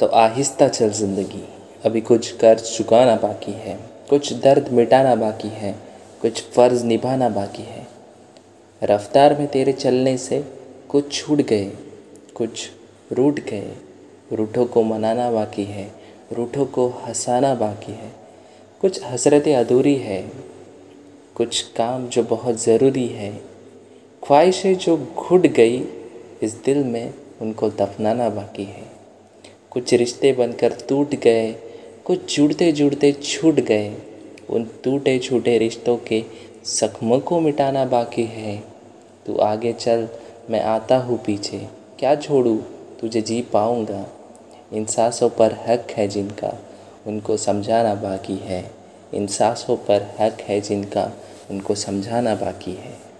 तो आहिस्ता चल ज़िंदगी। अभी कुछ कर्ज चुकाना बाकी है, कुछ दर्द मिटाना बाकी है, कुछ फ़र्ज़ निभाना बाकी है। रफ्तार में तेरे चलने से कुछ छूट गए, कुछ रूठ गए। रूठों को मनाना बाकी है, रूठों को हंसाना बाकी है। कुछ हसरतें अधूरी है, कुछ काम जो बहुत ज़रूरी है। ख्वाहिशें जो घुट गई, इस दिल में उनको दफनाना बाकी है। कुछ रिश्ते बनकर टूट गए, कुछ जुड़ते जुड़ते छूट गए। उन टूटे छूटे रिश्तों के जख्मों को मिटाना बाकी है। तू आगे चल, मैं आता हूँ पीछे। क्या छोड़ूँ? तुझे जी पाऊँगा। इन सांसों पर हक है जिनका, उनको समझाना बाकी है। इन सांसों पर हक है जिनका, उनको समझाना बाकी है।